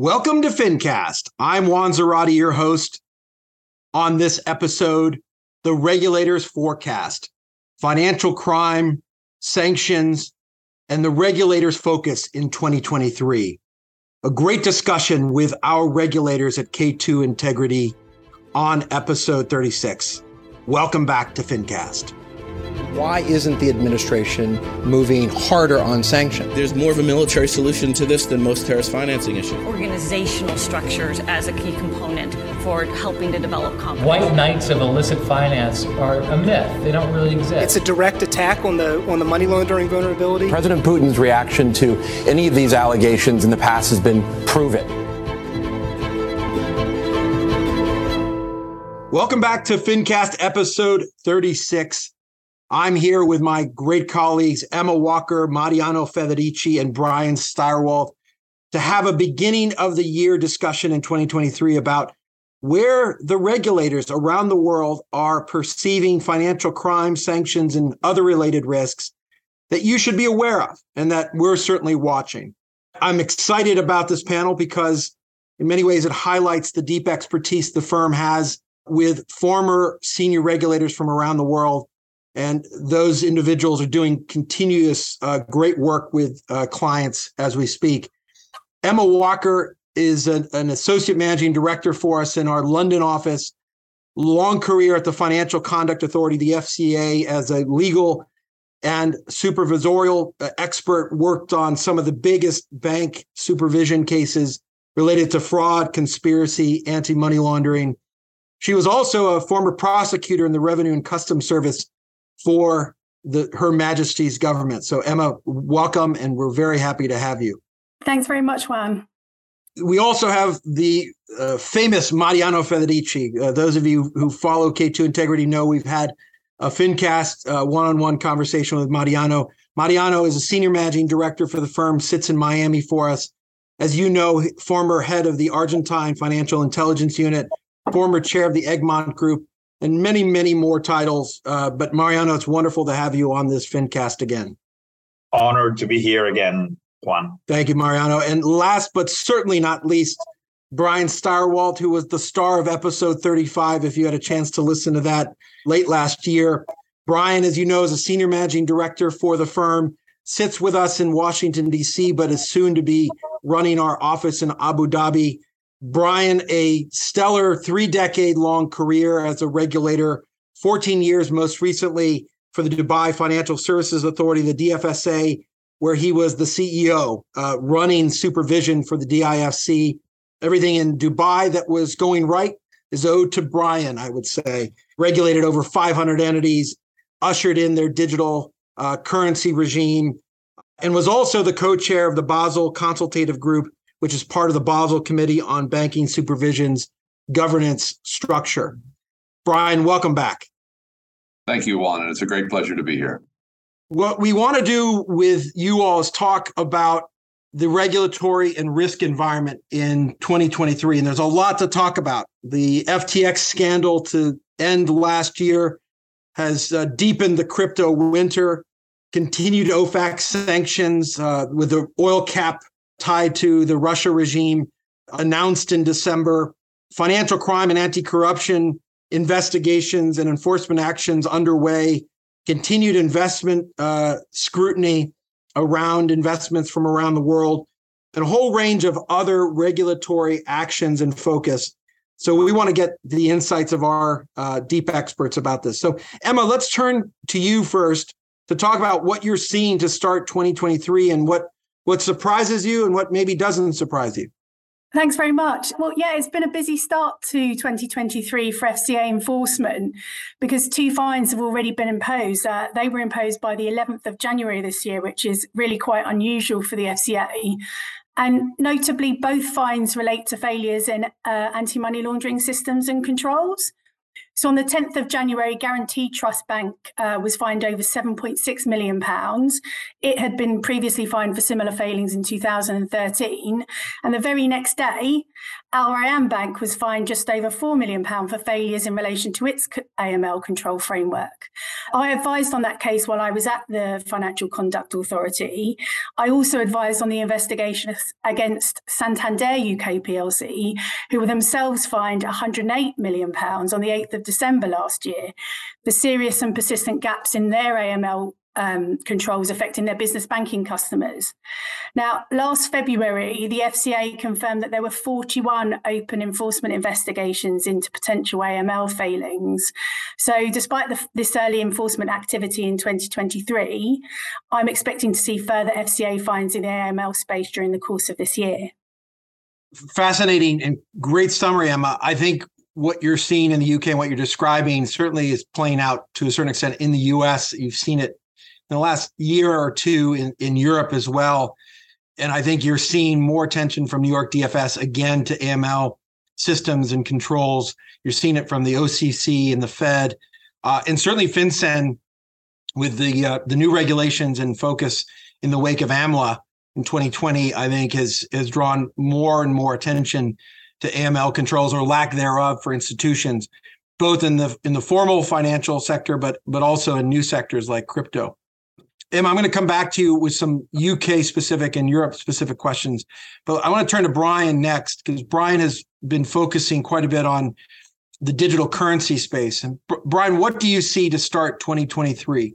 Welcome to FinCast. I'm Juan Zarate, your host. On this episode, the regulators forecast, financial crime, sanctions, and the regulators' focus in 2023. A great discussion with our regulators at K2 Integrity on episode 36. Welcome back to FinCast. Why isn't the administration moving harder on sanctions? There's more of a military solution to this than most terrorist financing issues. Organizational structures as a key component for helping to develop confidence. White knights of illicit finance are a myth. They don't really exist. It's a direct attack on the on the money laundering vulnerability. President Putin's reaction to any of these allegations in the past has been proven. Welcome back to FinCast episode 36. I'm here with my great colleagues, Emma Walker, Mariano Federici, and Brian Stirewalt, to have a beginning of the year discussion in 2023 about where the regulators around the world are perceiving financial crime, sanctions, and other related risks that you should be aware of and that we're certainly watching. I'm excited about this panel because, in many ways, it highlights the deep expertise the firm has with former senior regulators from around the world and those individuals are doing continuous uh, great work with uh, clients as we speak. Emma Walker is an, an, associate managing director for us in our London office. Long career at the Financial Conduct Authority, the FCA, as a legal and supervisorial uh, expert. Worked on some of the biggest bank supervision cases related to fraud, conspiracy, anti money laundering. She was also a former prosecutor in the Revenue and Customs Service for the Her Majesty's government. So, Emma, welcome, and we're very happy to have you. Thanks very much, Juan. We also have the uh, famous Mariano Federici. Uh, those of you who follow K2 Integrity know we've had a FinCast one on one conversation with Mariano. Mariano is a senior managing director for the firm, sits in Miami for us. As you know, former head of the Argentine Financial Intelligence Unit, former chair of the Egmont Group, and many, many more titles. Uh, but Mariano, it's wonderful to have you on this FinCast again. Honored to be here again, Juan. Thank you, Mariano. And last but certainly not least, Brian Stirewalt, who was the star of episode 35, if you had a chance to listen to that late last year. Brian, as you know, is a senior managing director for the firm, sits with us in Washington, D.C., but is soon to be running our office in Abu Dhabi. Brian, a stellar three decade long career as a regulator, 14 years most recently for the Dubai Financial Services Authority, the DFSA, where he was the CEO, uh, running supervision for the DIFC. Everything in Dubai that was going right is owed to Brian, I would say. Regulated over 500 entities, ushered in their digital uh, currency regime, and was also the co chair of the Basel Consultative Group which is part of the Basel Committee on Banking Supervision's governance structure. Brian, welcome back. Thank you, Juan, and it's a great pleasure to be here. What we want to do with you all is talk about the regulatory and risk environment in 2023. And there's a lot to talk about. The FTX scandal to end last year has uh, deepened the crypto winter, continued OFAC sanctions uh, with the oil cap tied to the Russia regime announced in December, financial crime and anti corruption investigations and enforcement actions underway, continued investment uh, scrutiny around investments from around the world, and a whole range of other regulatory actions and focus. So we want to get the insights of our uh, deep experts about this. So Emma, let's turn to you first to talk about what you're seeing to start 2023 and what what surprises you and what maybe doesn't surprise you. Thanks very much. Well, yeah, it's been a busy start to 2023 for FCA enforcement because two fines have already been imposed. Uh, they were imposed by the 11th of January this year, which is really quite unusual for the FCA. And notably, both fines relate to failures in uh, anti money laundering systems and controls. So on the 10th of January, Guaranty Trust Bank uh, was fined over 7.6 million pounds. It had been previously fined for similar failings in 2013, and the very next day, Al Rayan Bank was fined just over 4 million pound for failures in relation to its AML control framework. I advised on that case while I was at the Financial Conduct Authority. I also advised on the investigation against Santander UK plc, who were themselves fined 108 million pounds on the 8th of December last year for serious and persistent gaps in their AML um, controls affecting their business banking customers. Now, last February, the FCA confirmed that there were 41 open enforcement investigations into potential AML failings. So, despite the, this early enforcement activity in 2023, I'm expecting to see further FCA fines in the AML space during the course of this year. Fascinating and great summary, Emma. I think what you're seeing in the UK and what you're describing certainly is playing out to a certain extent in the US. You've seen it in the last year or two in, in Europe as well. And I think you're seeing more attention from New York DFS again to AML systems and controls. You're seeing it from the OCC and the Fed, uh, and certainly FinCEN with the uh, the new regulations and focus in the wake of AMLA in 2020. I think has has drawn more and more attention to AML controls or lack thereof for institutions, both in the in the formal financial sector, but but also in new sectors like crypto. Em, I'm going to come back to you with some UK specific and Europe specific questions, but I want to turn to Brian next because Brian has been focusing quite a bit on the digital currency space. And Brian, what do you see to start 2023?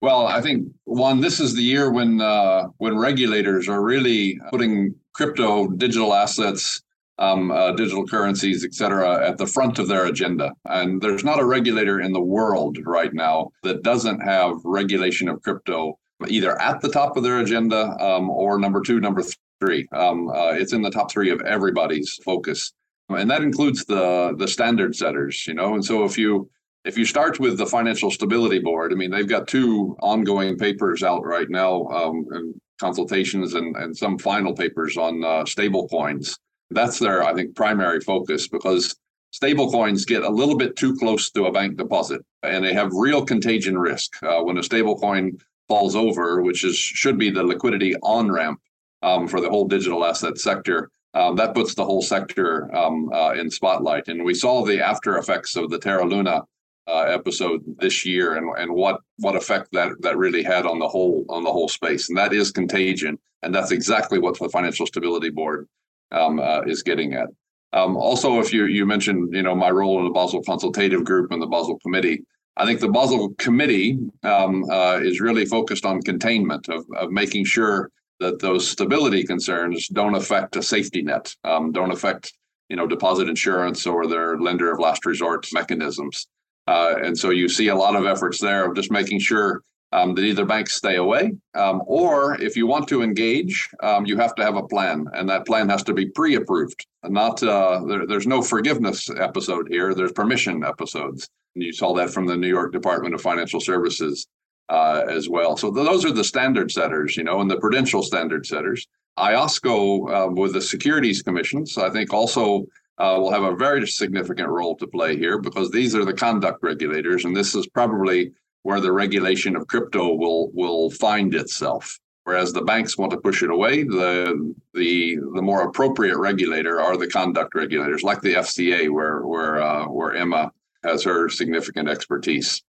Well, I think one, this is the year when uh, when regulators are really putting crypto digital assets um, uh, digital currencies, et cetera, at the front of their agenda. And there's not a regulator in the world right now that doesn't have regulation of crypto either at the top of their agenda um, or number two, number three. Um, uh, it's in the top three of everybody's focus, and that includes the the standard setters. You know, and so if you if you start with the Financial Stability Board, I mean, they've got two ongoing papers out right now, um, and consultations and, and some final papers on uh, stable coins that's their, I think, primary focus because stablecoins get a little bit too close to a bank deposit and they have real contagion risk. Uh, when a stablecoin falls over, which is should be the liquidity on ramp um, for the whole digital asset sector, um, that puts the whole sector um, uh, in spotlight. And we saw the after effects of the Terra Luna uh, episode this year, and and what what effect that that really had on the whole on the whole space. And that is contagion, and that's exactly what the Financial Stability Board um, uh, is getting at. Um, also, if you you mentioned you know my role in the Basel Consultative Group and the Basel Committee, I think the Basel Committee um, uh, is really focused on containment of of making sure that those stability concerns don't affect a safety net, um, don't affect you know deposit insurance or their lender of last resort mechanisms. Uh, and so you see a lot of efforts there of just making sure um, that either banks stay away um, or if you want to engage, um, you have to have a plan, and that plan has to be pre-approved. Not uh, there, there's no forgiveness episode here. There's permission episodes, and you saw that from the New York Department of Financial Services uh, as well. So those are the standard setters, you know, and the prudential standard setters. IOSCO uh, with the securities commissions, I think also uh, will have a very significant role to play here because these are the conduct regulators, and this is probably where the regulation of crypto will will find itself. Whereas the banks want to push it away, the the the more appropriate regulator are the conduct regulators, like the FCA, where where uh, where Emma has her significant expertise.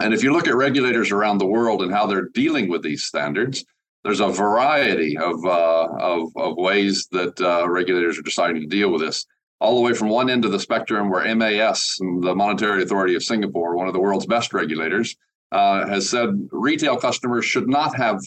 And if you look at regulators around the world and how they're dealing with these standards, there's a variety of uh, of, of ways that uh, regulators are deciding to deal with this all the way from one end of the spectrum where MAS, the Monetary Authority of Singapore, one of the world's best regulators, uh, has said retail customers should not have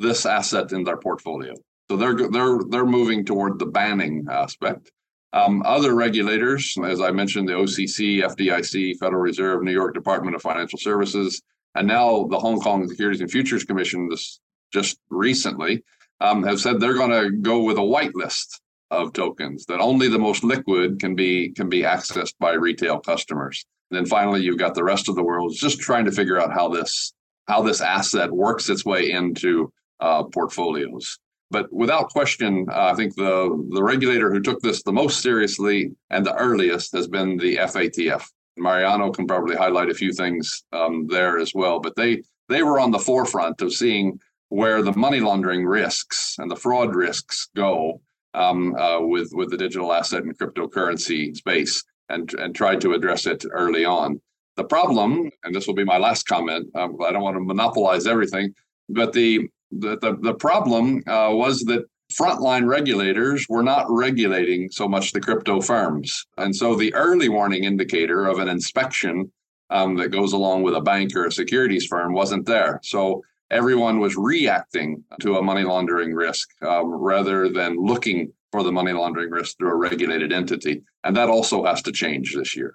this asset in their portfolio. So they're they're they're moving toward the banning aspect. Um, other regulators, as I mentioned, the OCC, FDIC, Federal Reserve, New York Department of Financial Services, and now the Hong Kong Securities and Futures Commission, this just recently, um, have said they're going to go with a whitelist of tokens that only the most liquid can be can be accessed by retail customers. And then finally, you've got the rest of the world just trying to figure out how this how this asset works its way into uh, portfolios. But without question, uh, I think the the regulator who took this the most seriously and the earliest has been the FATF. Mariano can probably highlight a few things um, there as well. But they they were on the forefront of seeing where the money laundering risks and the fraud risks go um, uh, with with the digital asset and cryptocurrency space, and and tried to address it early on. The problem, and this will be my last comment. Um, I don't want to monopolize everything, but the the the, the problem uh, was that frontline regulators were not regulating so much the crypto firms, and so the early warning indicator of an inspection um, that goes along with a bank or a securities firm wasn't there. So everyone was reacting to a money laundering risk um, rather than looking for the money laundering risk through a regulated entity. And that also has to change this year.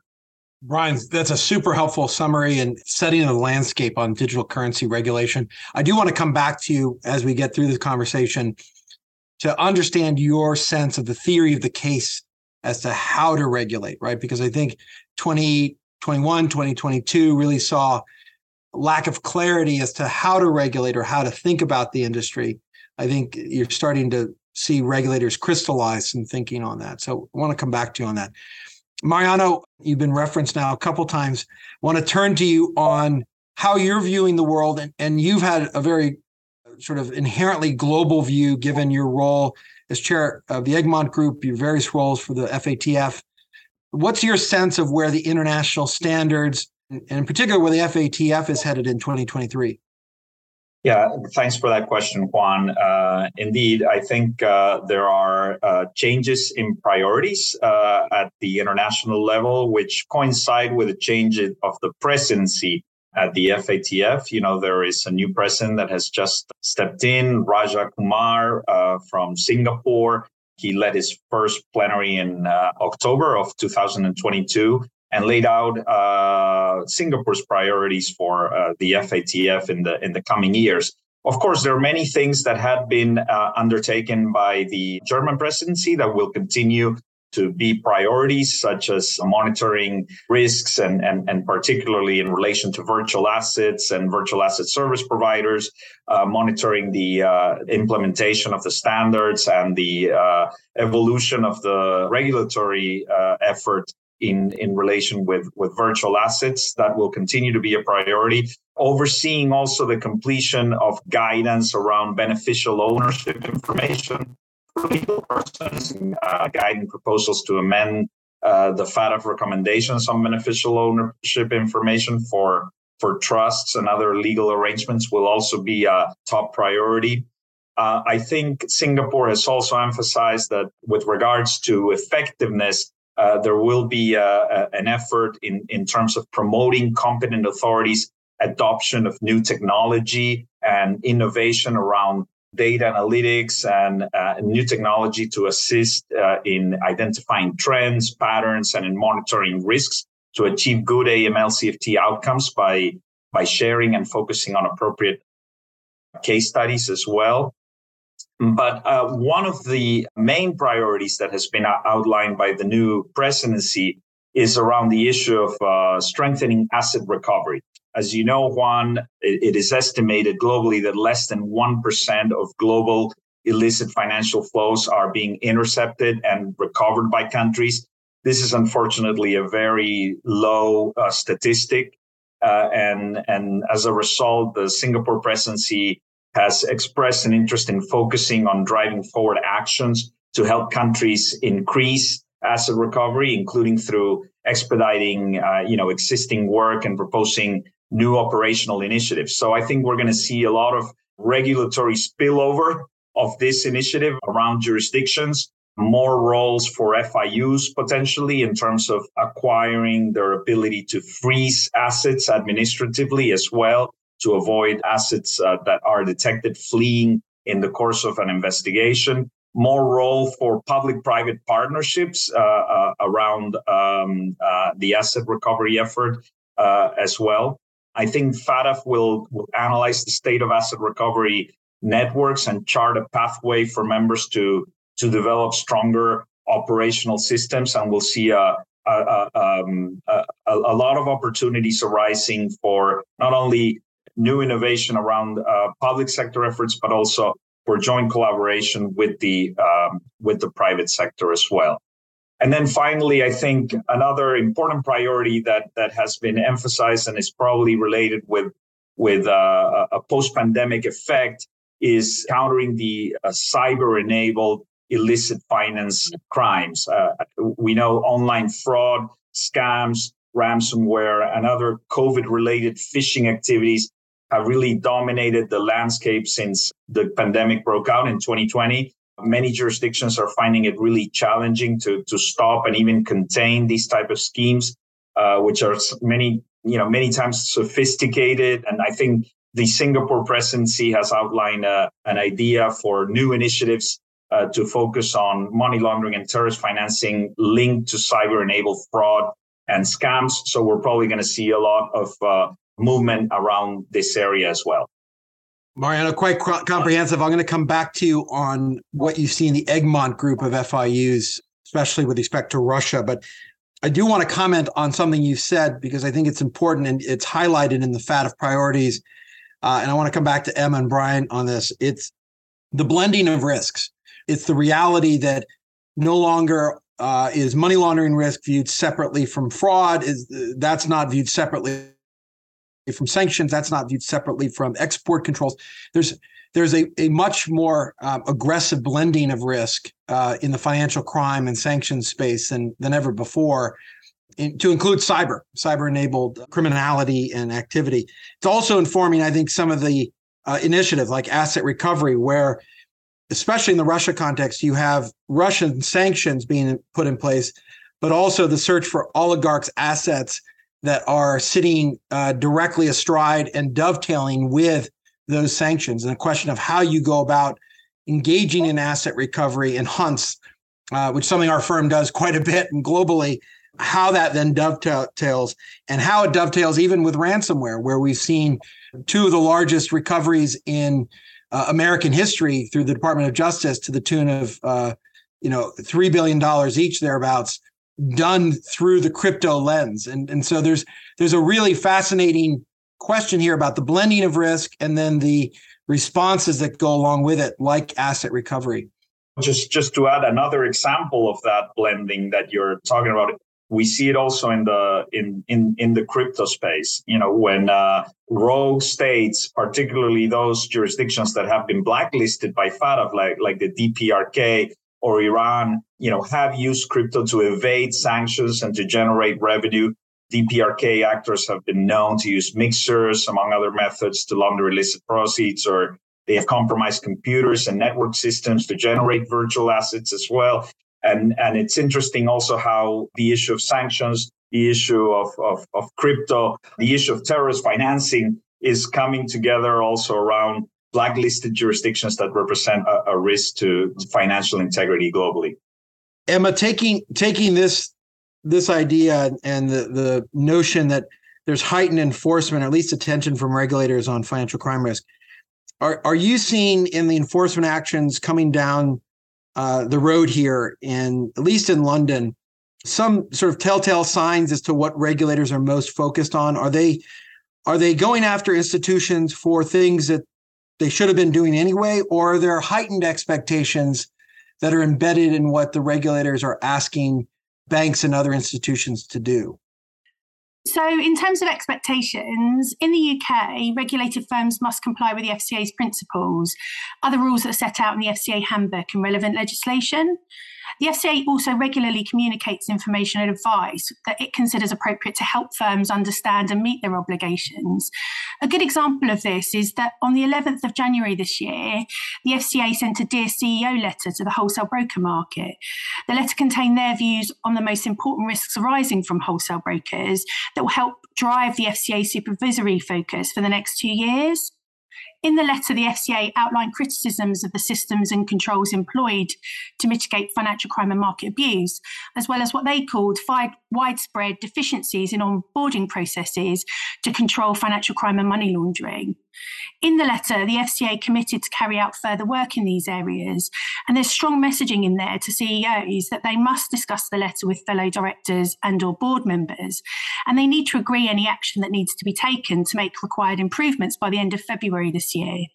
Brian, that's a super helpful summary and setting the landscape on digital currency regulation. I do want to come back to you as we get through this conversation to understand your sense of the theory of the case as to how to regulate, right? Because I think 2021, 2022 really saw lack of clarity as to how to regulate or how to think about the industry. I think you're starting to see regulators crystallize some thinking on that. So I want to come back to you on that. Mariano, you've been referenced now a couple times. I want to turn to you on how you're viewing the world, and, and you've had a very uh, sort of inherently global view given your role as chair of the Egmont Group, your various roles for the FATF. What's your sense of where the international standards and in particular where the FATF is headed in 2023? Yeah, thanks for that question, Juan. Uh, indeed, I think uh, there are uh, changes in priorities uh, at the international level, which coincide with the change of the presidency at the FATF. You know, there is a new president that has just stepped in, Raja Kumar uh, from Singapore. He led his first plenary in uh, October of 2022 and laid out uh, Singapore's priorities for uh, the FATF in the in the coming years. Of course, there are many things that had been uh, undertaken by the German presidency that will continue to be priorities, such as monitoring risks and, and, and particularly in relation to virtual assets and virtual asset service providers, uh, monitoring the uh, implementation of the standards and the uh, evolution of the regulatory uh, effort in, in relation with, with virtual assets. That will continue to be a priority. Overseeing also the completion of guidance around beneficial ownership information for legal persons, uh, guiding proposals to amend uh, the FATF recommendations on beneficial ownership information for for trusts and other legal arrangements will also be a top priority. Uh, I think Singapore has also emphasized that with regards to effectiveness, uh, there will be uh, an effort in, in terms of promoting competent authorities adoption of new technology and innovation around data analytics and uh, new technology to assist uh, in identifying trends, patterns, and in monitoring risks to achieve good AML CFT outcomes by by sharing and focusing on appropriate case studies as well. But uh, one of the main priorities that has been outlined by the new presidency is around the issue of uh, strengthening asset recovery. As you know, Juan, it, it is estimated globally that less than 1% of global illicit financial flows are being intercepted and recovered by countries. This is unfortunately a very low uh, statistic. Uh, and, and as a result, the Singapore presidency has expressed an interest in focusing on driving forward actions to help countries increase asset recovery, including through expediting, uh, you know, existing work and proposing new operational initiatives. So I think we're going to see a lot of regulatory spillover of this initiative around jurisdictions, more roles for FIUs potentially in terms of acquiring their ability to freeze assets administratively as well to avoid assets uh, that are detected fleeing in the course of an investigation. More role for public private partnerships uh, uh, around um, uh, the asset recovery effort uh, as well. I think FATF will, will analyze the state of asset recovery networks and chart a pathway for members to, to develop stronger operational systems. And we'll see a, a, um, a, a, lot of opportunities arising for not only new innovation around uh, public sector efforts, but also for joint collaboration with the um, with the private sector as well. And then finally, I think another important priority that that has been emphasized and is probably related with with uh, a post-pandemic effect is countering the uh, cyber-enabled illicit finance crimes. Uh, we know online fraud, scams, ransomware, and other COVID-related phishing activities have really dominated the landscape since the pandemic broke out in 2020. Many jurisdictions are finding it really challenging to, to stop and even contain these type of schemes, uh, which are many, you know, many times sophisticated. And I think the Singapore presidency has outlined uh, an idea for new initiatives uh, to focus on money laundering and terrorist financing linked to cyber enabled fraud and scams. So we're probably going to see a lot of uh, movement around this area as well. Mariano, quite comprehensive. I'm going to come back to you on what you see in the Egmont group of FIUs, especially with respect to Russia. But I do want to comment on something you said because I think it's important and it's highlighted in the FATF priorities. Uh, and I want to come back to Emma and Brian on this. It's the blending of risks. It's the reality that no longer uh, is money laundering risk viewed separately from fraud. Is that's not viewed separately from sanctions. That's not viewed separately from export controls. There's there's a, a much more um, aggressive blending of risk uh, in the financial crime and sanctions space than than ever before, in, to include cyber, cyber enabled criminality and activity. It's also informing, I think, some of the uh, initiative like asset recovery, where especially in the Russia context, you have Russian sanctions being put in place, but also the search for oligarchs' assets that are sitting uh, directly astride and dovetailing with those sanctions. And the question of how you go about engaging in asset recovery and hunts, uh, which something our firm does quite a bit and globally, how that then dovetails and how it dovetails even with ransomware, where we've seen two of the largest recoveries in uh, American history through the Department of Justice to the tune of, uh, you know, $3 billion each thereabouts done through the crypto lens. And, and so there's there's a really fascinating question here about the blending of risk and then the responses that go along with it, like asset recovery. Just just to add another example of that blending that you're talking about, we see it also in the in in in the crypto space. You know, when uh, rogue states, particularly those jurisdictions that have been blacklisted by FATF, like like the DPRK or Iran, you know, have used crypto to evade sanctions and to generate revenue. DPRK actors have been known to use mixers, among other methods, to launder illicit proceeds, or they have compromised computers and network systems to generate virtual assets as well. And, and it's interesting also how the issue of sanctions, the issue of, of, of crypto, the issue of terrorist financing is coming together also around blacklisted jurisdictions that represent a, a risk to financial integrity globally. Emma, taking taking this this idea and the the notion that there's heightened enforcement, or at least attention from regulators on financial crime risk. Are are you seeing in the enforcement actions coming down uh, the road here, in at least in London, some sort of telltale signs as to what regulators are most focused on? Are they are they going after institutions for things that they should have been doing anyway, or are there heightened expectations that are embedded in what the regulators are asking banks and other institutions to do? So, in terms of expectations, in the UK, regulated firms must comply with the FCA's principles, other rules that are set out in the FCA handbook and relevant legislation. The FCA also regularly communicates information and advice that it considers appropriate to help firms understand and meet their obligations. A good example of this is that on the 11th of January this year, the FCA sent a Dear CEO letter to the wholesale broker market. The letter contained their views on the most important risks arising from wholesale brokers that will help drive the FCA supervisory focus for the next two years. In the letter, the FCA outlined criticisms of the systems and controls employed to mitigate financial crime and market abuse, as well as what they called widespread deficiencies in onboarding processes to control financial crime and money laundering. In the letter, the FCA committed to carry out further work in these areas, and there's strong messaging in there to CEOs that they must discuss the letter with fellow directors and or board members, and they need to agree any action that needs to be taken to make required improvements by the end of February this year.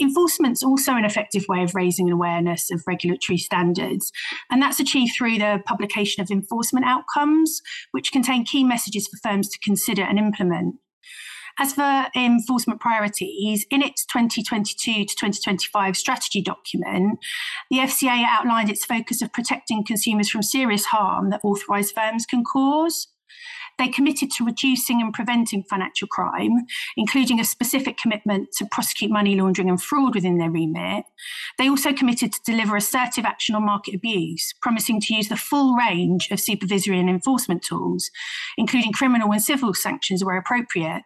Enforcement's also an effective way of raising awareness of regulatory standards, and that's achieved through the publication of enforcement outcomes, which contain key messages for firms to consider and implement. As for enforcement priorities, in its 2022 to 2025 strategy document, the FCA outlined its focus of protecting consumers from serious harm that authorised firms can cause. They committed to reducing and preventing financial crime, including a specific commitment to prosecute money laundering and fraud within their remit. They also committed to deliver assertive action on market abuse, promising to use the full range of supervisory and enforcement tools, including criminal and civil sanctions where appropriate,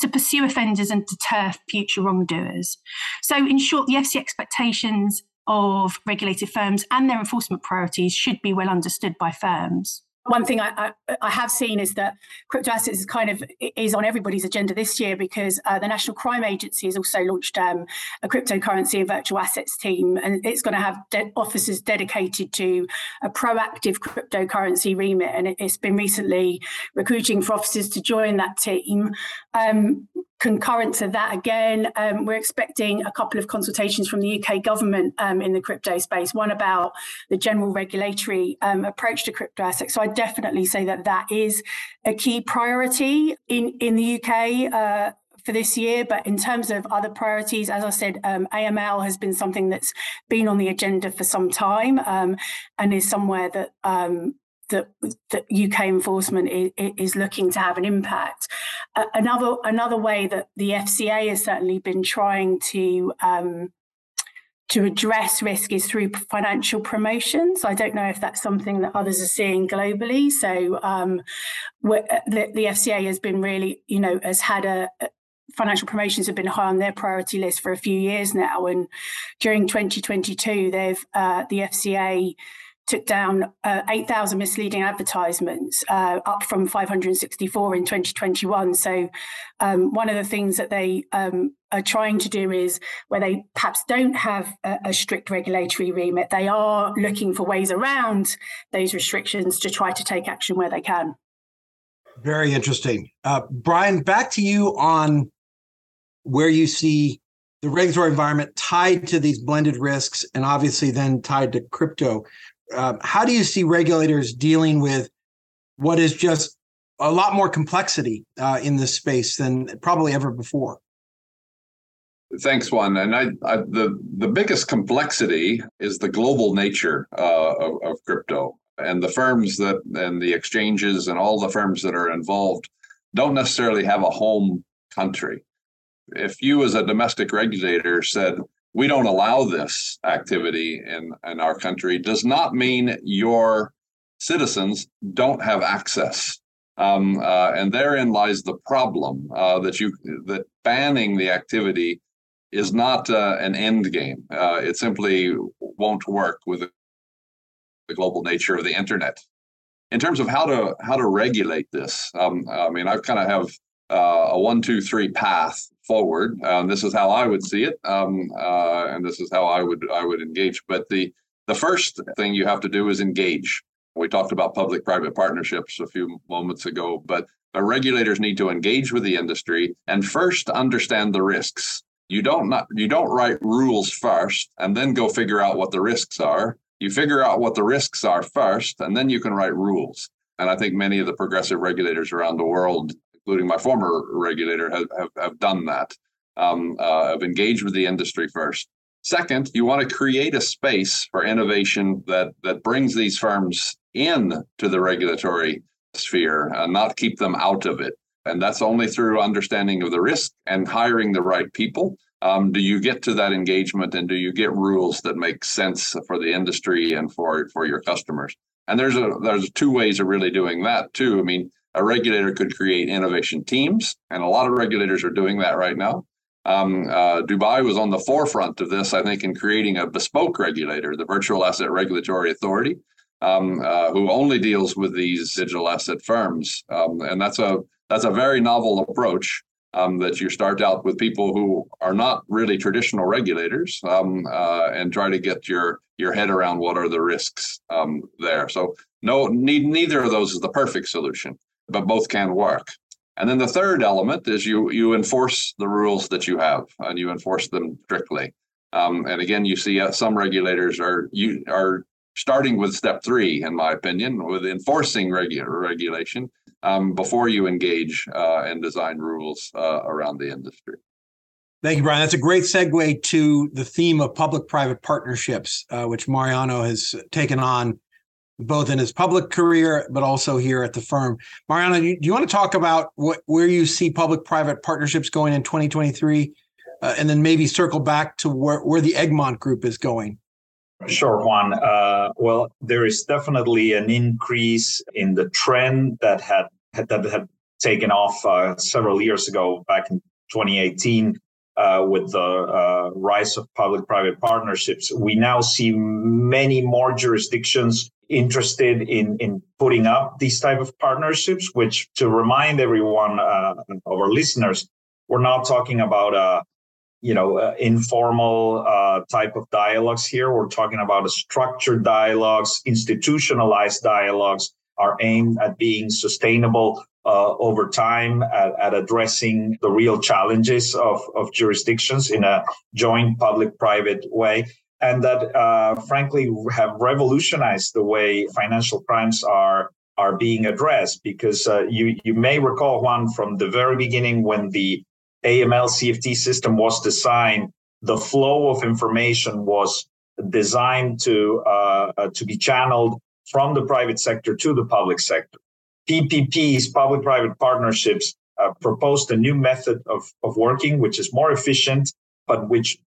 to pursue offenders and deter future wrongdoers. So, in short, the FC expectations of regulated firms and their enforcement priorities should be well understood by firms one thing I, I, I, have seen is that crypto assets is kind of is on everybody's agenda this year because uh, the National Crime Agency has also launched um, a cryptocurrency and virtual assets team, and it's going to have de- officers dedicated to a proactive cryptocurrency remit. And it, has been recently recruiting for officers to join that team. Um, concurrent to that again um, we're expecting a couple of consultations from the uk government um, in the crypto space one about the general regulatory um, approach to crypto assets so i definitely say that that is a key priority in in the uk uh, for this year. But in terms of other priorities, as I said, um, AML has been something that's been on the agenda for some time um, and is somewhere that um, that, that UK enforcement is, is, looking to have an impact. Uh, another another way that the FCA has certainly been trying to um, to address risk is through financial promotions. I don't know if that's something that others are seeing globally. So um, uh, the, the, FCA has been really, you know, has had a, financial promotions have been high on their priority list for a few years now. And during 2022, they've uh, the FCA took down uh, 8,000 misleading advertisements, uh, up from 564 in 2021. So, um, one of the things that they um, are trying to do is where they perhaps don't have a, a, strict regulatory remit, they are looking for ways around those restrictions to try to take action where they can. Very interesting. Uh, Brian, back to you on where you see the regulatory environment tied to these blended risks and obviously then tied to crypto uh, how do you see regulators dealing with what is just a lot more complexity uh, in this space than probably ever before? Thanks, Juan. And I, I, the the biggest complexity is the global nature uh, of, of crypto, and the firms that and the exchanges and all the firms that are involved don't necessarily have a home country. If you, as a domestic regulator, said we don't allow this activity in, in our country does not mean your citizens don't have access. Um, uh, and therein lies the problem uh, that you that banning the activity is not uh, an end game. Uh, it simply won't work with the global nature of the internet. In terms of how to how to regulate this, um, I mean, I kind of have uh, a one, two, three path forward. Um, this is how I would see it, um, uh, and this is how I would I would engage. But the the first thing you have to do is engage. We talked about public-private partnerships a few moments ago, but the regulators need to engage with the industry and first understand the risks. You don't not you don't write rules first and then go figure out what the risks are. You figure out what the risks are first, and then you can write rules. And I think many of the progressive regulators around the world including my former regulator, have, have, have done that, um, uh, have engaged with the industry first. Second, you want to create a space for innovation that that brings these firms in to the regulatory sphere and not keep them out of it. And that's only through understanding of the risk and hiring the right people. Um, do you get to that engagement and do you get rules that make sense for the industry and for for your customers? And there's a there's two ways of really doing that too. I mean, a regulator could create innovation teams, and a lot of regulators are doing that right now. Um, uh, Dubai was on the forefront of this, I think, in creating a bespoke regulator, the Virtual Asset Regulatory Authority, um, uh, who only deals with these digital asset firms, um, and that's a that's a very novel approach. Um, that you start out with people who are not really traditional regulators um, uh, and try to get your your head around what are the risks um, there. So no, need, neither of those is the perfect solution but both can work. And then the third element is you you enforce the rules that you have and you enforce them strictly. Um, and again, you see uh, some regulators are you are starting with step three, in my opinion, with enforcing regu- regulation um, before you engage uh, and design rules uh, around the industry. Thank you, Brian. That's a great segue to the theme of public-private partnerships, uh, which Mariano has taken on both in his public career, but also here at the firm. Mariano, do you, want to talk about what where you see public-private partnerships going in 2023, uh, and then maybe circle back to where, where the Egmont Group is going? Sure, Juan. Uh, well, there is definitely an increase in the trend that had, had that had taken off uh, several years ago, back in 2018, uh, with the uh, rise of public-private partnerships. We now see many more jurisdictions interested in in putting up these type of partnerships. Which, to remind everyone uh, our listeners, we're not talking about a you know uh, informal uh, type of dialogues here we're talking about a structured dialogues institutionalized dialogues are aimed at being sustainable uh, over time at, at, addressing the real challenges of, of jurisdictions in a joint public private way and that uh, frankly have revolutionized the way financial crimes are are being addressed because uh, you you may recall one from the very beginning when the AML CFT system was designed, the flow of information was designed to uh, uh, to be channeled from the private sector to the public sector. PPPs, public-private partnerships, uh, proposed a new method of, of working, which is more efficient, but which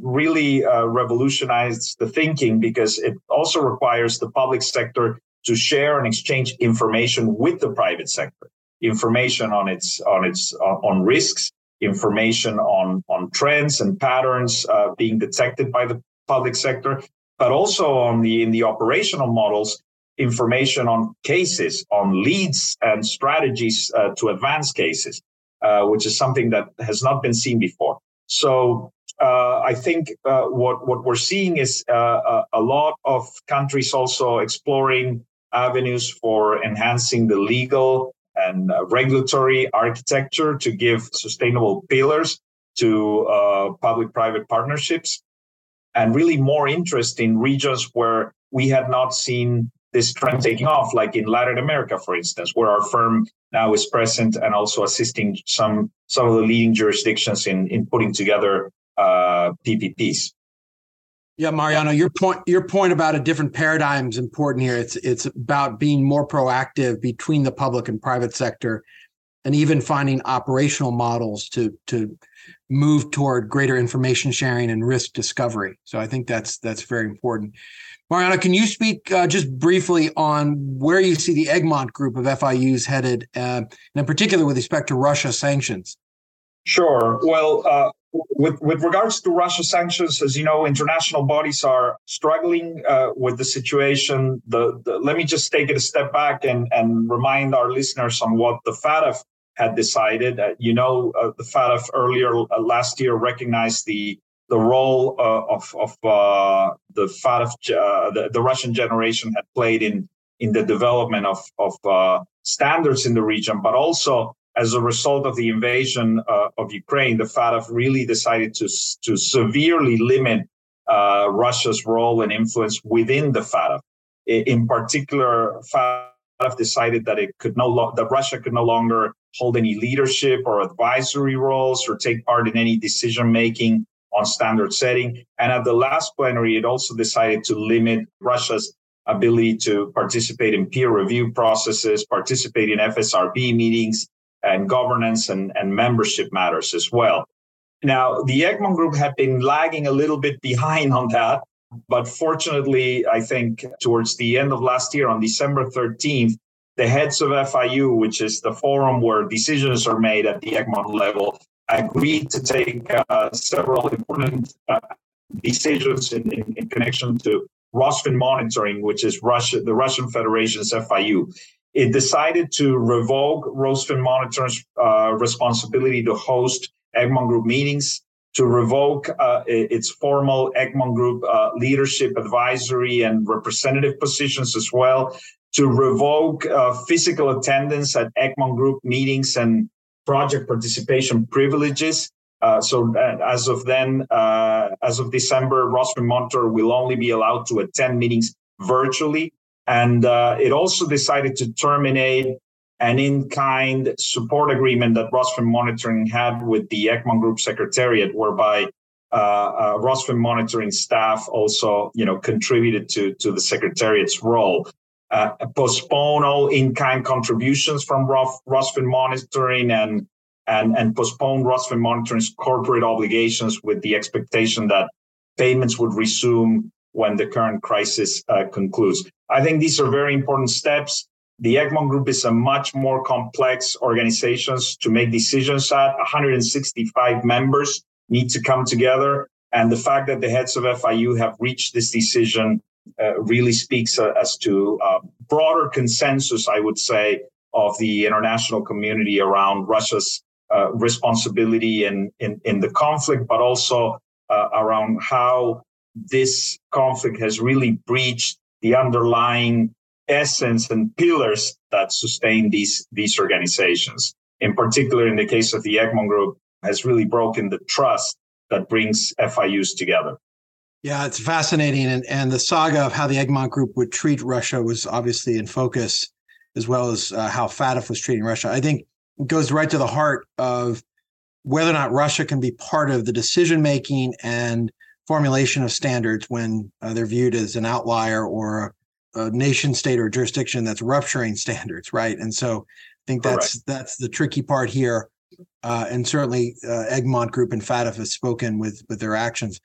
really uh, revolutionized the thinking because it also requires the public sector to share and exchange information with the private sector, information on its on its on risks, information on, on trends and patterns uh, being detected by the public sector, but also on the in the operational models, information on cases, on leads and strategies uh, to advance cases, uh, which is something that has not been seen before. So uh, I think uh, what what we're seeing is uh, a lot of countries also exploring avenues for enhancing the legal and uh, regulatory architecture to give sustainable pillars to uh, public private partnerships. And really more interest in regions where we had not seen this trend taking off, like in Latin America, for instance, where our firm now is present and also assisting some some of the leading jurisdictions in in putting together uh, PPPs. Yeah, Mariano, your point your point about a different paradigm is important here. It's it's about being more proactive between the public and private sector, and even finding operational models to to move toward greater information sharing and risk discovery. So I think that's that's very important. Mariano, can you speak uh, just briefly on where you see the Egmont group of FIUs headed, uh, and in particular with respect to Russia sanctions? Sure. Well, uh, with with regards to Russia sanctions, as you know, international bodies are struggling uh, with the situation. The, the, let me just take it a step back and and remind our listeners on what the FATF had decided. Uh, you know, uh, the FATF earlier uh, last year recognized the the role uh, of of uh, the FATF, the, the, Russian Federation had played in in the development of of standards in the region, but also as a result of the invasion uh, of Ukraine, the FATF really decided to, to severely limit uh, Russia's role and influence within the FATF. In particular, FATF decided that it could no lo- that Russia could no longer hold any leadership or advisory roles or take part in any decision making on standard setting. And at the last plenary, it also decided to limit Russia's ability to participate in peer review processes, participate in FSRB meetings, and governance and, and membership matters as well. Now, the Egmont Group had been lagging a little bit behind on that, but fortunately, I think towards the end of last year, on December 13th, the heads of FIU, which is the forum where decisions are made at the Egmont level, agreed to take uh, several important uh, decisions in, in, in, connection to Rosfinmonitoring, which is Russia, the Russian Federation's FIU. It decided to revoke Rosfinmonitor's uh, responsibility to host Egmont Group meetings, to revoke uh, its formal Egmont Group uh, leadership, advisory, and representative positions as well, to revoke uh, physical attendance at Egmont Group meetings and project participation privileges. Uh, so uh, as of then, as of December, Rosfinmonitor will only be allowed to attend meetings virtually. And uh, it also decided to terminate an in-kind support agreement that Rosfinmonitoring had with the Egmont Group Secretariat, whereby uh, uh, Rosfinmonitoring staff also, you know, contributed to to the Secretariat's role. Uh, postpone all in-kind contributions from Rosfinmonitoring and and and postpone Rosfinmonitoring's corporate obligations with the expectation that payments would resume when the current crisis uh, concludes. I think these are very important steps. The Egmont Group is a much more complex organization to make decisions at. 165 members need to come together. And the fact that the heads of FIU have reached this decision uh, really speaks uh, as to uh, broader consensus, I would say, of the international community around Russia's uh, responsibility in, in, in, the conflict, but also uh, around how this conflict has really breached the underlying essence and pillars that sustain these these organizations. In particular, in the case of the Egmont Group, has really broken the trust that brings FIUs together. Yeah, it's fascinating, and and the saga of how the Egmont Group would treat Russia was obviously in focus, as well as uh, how FATF was treating Russia. I think it goes right to the heart of whether or not Russia can be part of the decision making and formulation of standards when uh, they're viewed as an outlier or a nation state or jurisdiction that's rupturing standards, right? And so I think that's Correct. that's the tricky part here. Uh, and certainly uh, Egmont Group and FATF have spoken with with their actions.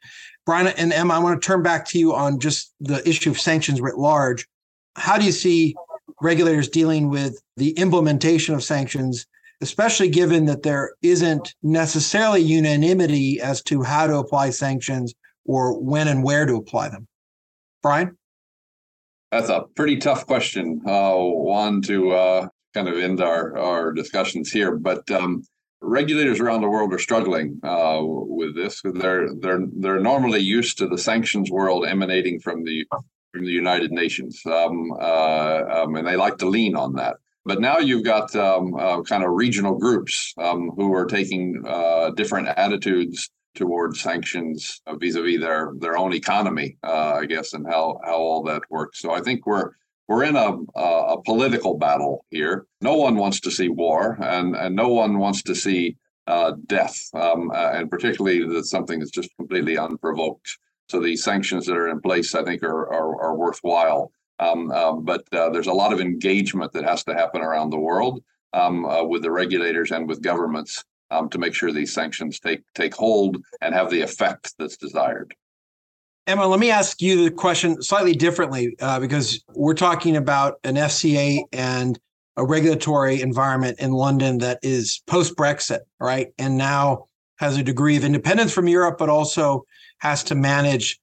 Brian and Emma, I want to turn back to you on just the issue of sanctions writ large. How do you see regulators dealing with the implementation of sanctions, especially given that there isn't necessarily unanimity as to how to apply sanctions or when and where to apply them? Brian? That's a pretty tough question, uh, Juan, to uh, kind of end our, our discussions here. But um, regulators around the world are struggling uh, with this. They're they're they're normally used to the sanctions world emanating from the from the United Nations, um, uh, um, and they like to lean on that. But now you've got um, uh, kind of regional groups um, who are taking uh, different attitudes towards sanctions vis-a-vis their their own economy, uh, I guess, and how how all that works. So I think we're we're in a, a political battle here. No one wants to see war, and and no one wants to see uh, death, um, uh, and particularly that something that's just completely unprovoked. So these sanctions that are in place, I think, are are, are worthwhile. Um, um, but uh, there's a lot of engagement that has to happen around the world um, uh, with the regulators and with governments um, to make sure these sanctions take take hold and have the effect that's desired. Emma, let me ask you the question slightly differently uh, because we're talking about an FCA and a regulatory environment in London that is post Brexit, right? And now has a degree of independence from Europe, but also has to manage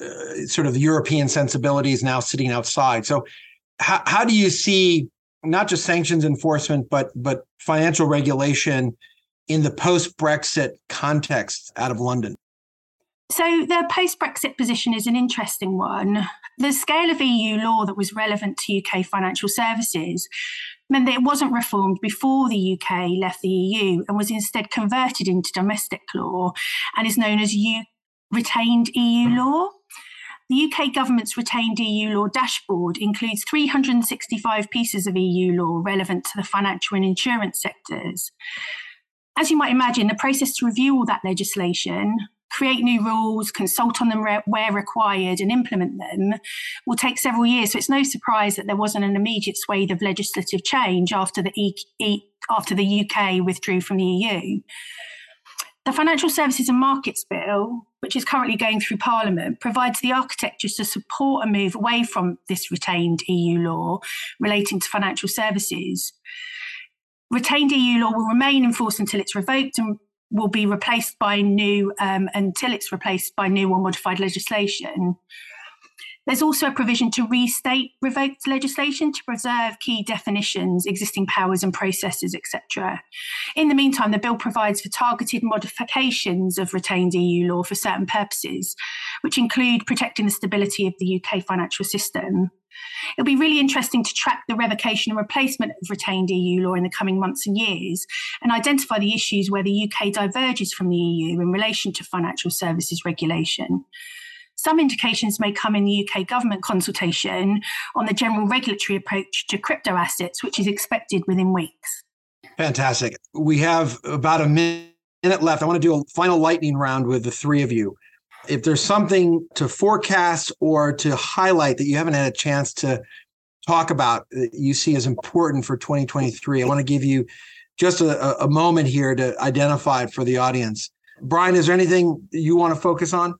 uh, sort of European sensibilities now sitting outside. So, how, how do you see not just sanctions enforcement, but but financial regulation in the post Brexit context out of London? So, the post Brexit position is an interesting one. The scale of EU law that was relevant to UK financial services meant that it wasn't reformed before the UK left the EU and was instead converted into domestic law and is known as U- retained EU mm. law. The UK government's retained EU law dashboard includes 365 pieces of EU law relevant to the financial and insurance sectors as you might imagine, the process to review all that legislation, create new rules, consult on them where required, and implement them will take several years. So it's no surprise that there wasn't an immediate swathe of legislative change after the e- e- after the UK withdrew from the EU. The Financial Services and Markets Bill, which is currently going through Parliament, provides the architecture to support a move away from this retained EU law relating to financial services retained EU law will remain in force until it's revoked and will be replaced by new um, until it's replaced by new or modified legislation. There's also a provision to restate revoked legislation to preserve key definitions, existing powers and processes, etc. In the meantime, the bill provides for targeted modifications of retained EU law for certain purposes, which include protecting the stability of the UK financial system. It'll be really interesting to track the revocation and replacement of retained EU law in the coming months and years and identify the issues where the UK diverges from the EU in relation to financial services regulation. Some indications may come in the UK government consultation on the general regulatory approach to crypto assets, which is expected within weeks. Fantastic. We have about a minute left. I want to do a final lightning round with the three of you. If there's something to forecast or to highlight that you haven't had a chance to talk about that you see as important for 2023, I want to give you just a, a moment here to identify it for the audience. Brian, is there anything you want to focus on?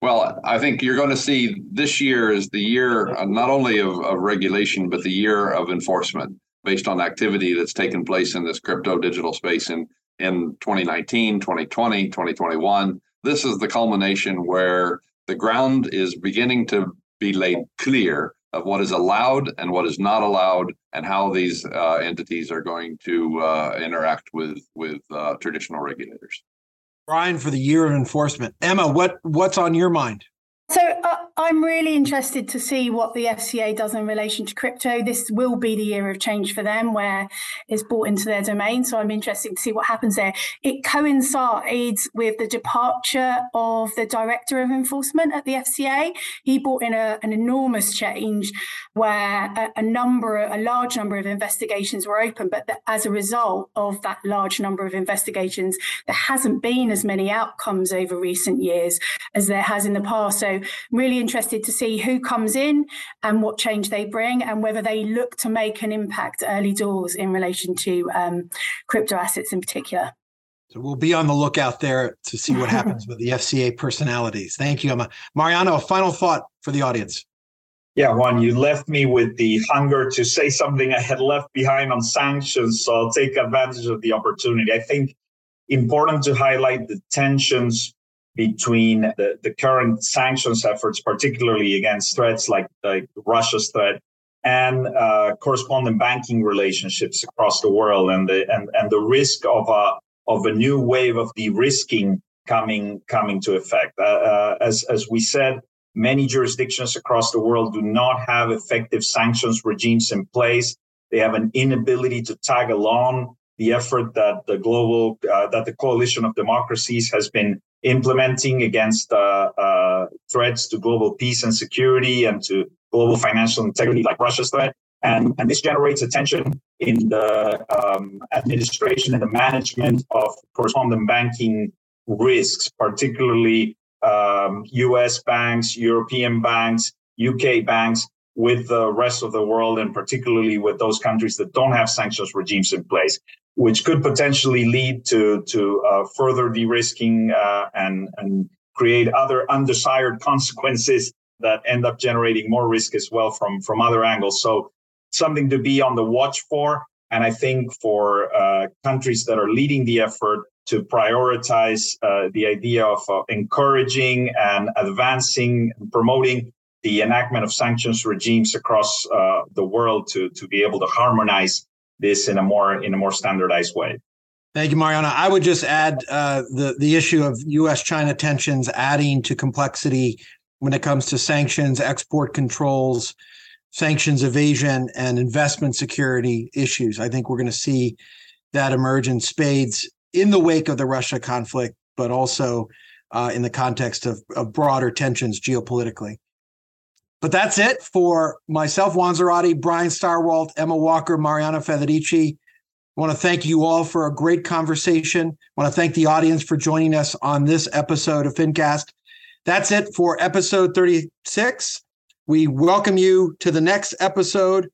Well, I think you're going to see this year is the year uh, not only of, of regulation, but the year of enforcement based on activity that's taken place in this crypto digital space in, in 2019, 2020, 2021. This is the culmination where the ground is beginning to be laid clear of what is allowed and what is not allowed and how these uh, entities are going to uh, interact with with uh, traditional regulators. Brian, for the year of enforcement. Emma, what what's on your mind? So uh, I'm really interested to see what the FCA does in relation to crypto. This will be the year of change for them, where it's brought into their domain. So I'm interested to see what happens there. It coincides with the departure of the director of enforcement at the FCA. He brought in a, an enormous change where a, a, number, a large number of investigations were open, but that as a result of that large number of investigations, there hasn't been as many outcomes over recent years as there has in the past. So really interested to see who comes in and what change they bring and whether they look to make an impact early doors in relation to um, crypto assets in particular. So we'll be on the lookout there to see what happens with the FCA personalities. Thank you, Emma. Mariano, a final thought for the audience. Yeah, Juan, you left me with the hunger to say something I had left behind on sanctions. So I'll take advantage of the opportunity. I think important to highlight the tensions between the, the current sanctions efforts, particularly against threats like, like Russia's threat, and uh, correspondent banking relationships across the world, and the and, and the risk of a of a new wave of de-risking coming coming to effect. Uh, uh, as as we said, many jurisdictions across the world do not have effective sanctions regimes in place. They have an inability to tag along the effort that the global uh, that the coalition of democracies has been implementing against uh, uh, threats to global peace and security and to global financial integrity, like Russia's threat. And, and this generates attention in the um, administration and the management of correspondent banking risks, particularly um, US banks, European banks, UK banks, with the rest of the world, and particularly with those countries that don't have sanctions regimes in place which could potentially lead to to uh, further de-risking uh, and and create other undesired consequences that end up generating more risk as well from from other angles. So something to be on the watch for. And I think for uh, countries that are leading the effort to prioritize uh, the idea of uh, encouraging and advancing and promoting the enactment of sanctions regimes across uh, the world to, to be able to harmonize this in a more in a more standardized way. Thank you, Mariano. I would just add uh, the the issue of U.S.-China tensions adding to complexity when it comes to sanctions, export controls, sanctions evasion, and investment security issues. I think we're going to see that emerge in spades in the wake of the Russia conflict, but also uh, in the context of, of broader tensions geopolitically. But that's it for myself, Juan Brian Stirewalt, Emma Walker, Mariano Federici. I want to thank you all for a great conversation. I want to thank the audience for joining us on this episode of FinCast. That's it for episode 36. We welcome you to the next episode.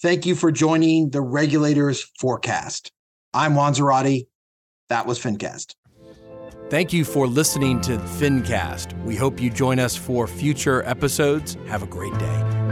Thank you for joining the Regulators Forecast. I'm Juan. That was FinCast. Thank you for listening to FinCast. We hope you join us for future episodes. Have a great day.